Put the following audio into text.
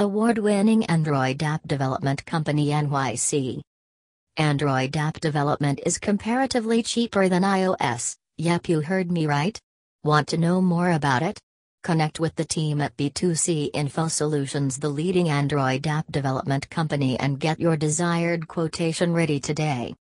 Award winning Android app development company NYC. Android app development is comparatively cheaper than iOS. Yep, you heard me right. Want to know more about it? Connect with the team at B2C Info Solutions, the leading Android app development company, and get your desired quotation ready today.